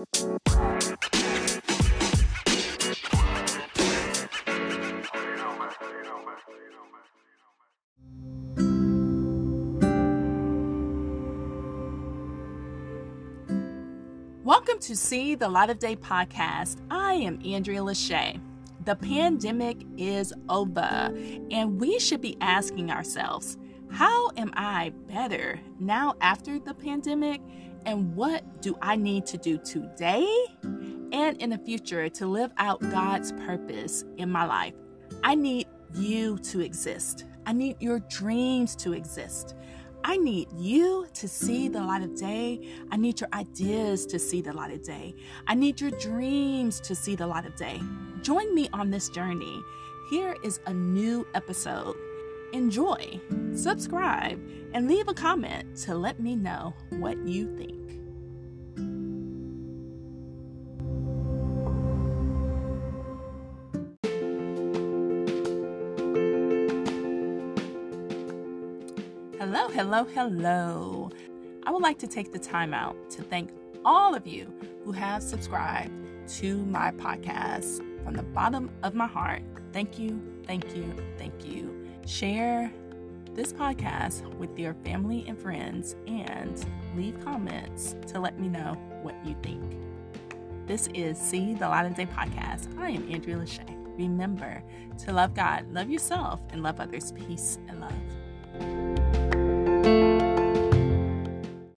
Welcome to See the Light of Day podcast. I am Andrea Lashea. The pandemic is over, and we should be asking ourselves, how am I better now after the pandemic? And what do I need to do today and in the future to live out God's purpose in my life? I need you to exist. I need your dreams to exist. I need you to see the light of day. I need your ideas to see the light of day. I need your dreams to see the light of day. Join me on this journey. Here is a new episode. Enjoy, subscribe, and leave a comment to let me know what you think. Hello, hello, hello. I would like to take the time out to thank all of you who have subscribed to my podcast from the bottom of my heart. Thank you, thank you, thank you. Share this podcast with your family and friends and leave comments to let me know what you think. This is See the Light of Day podcast. I am Andrea Lashea. Remember to love God, love yourself, and love others. Peace and love.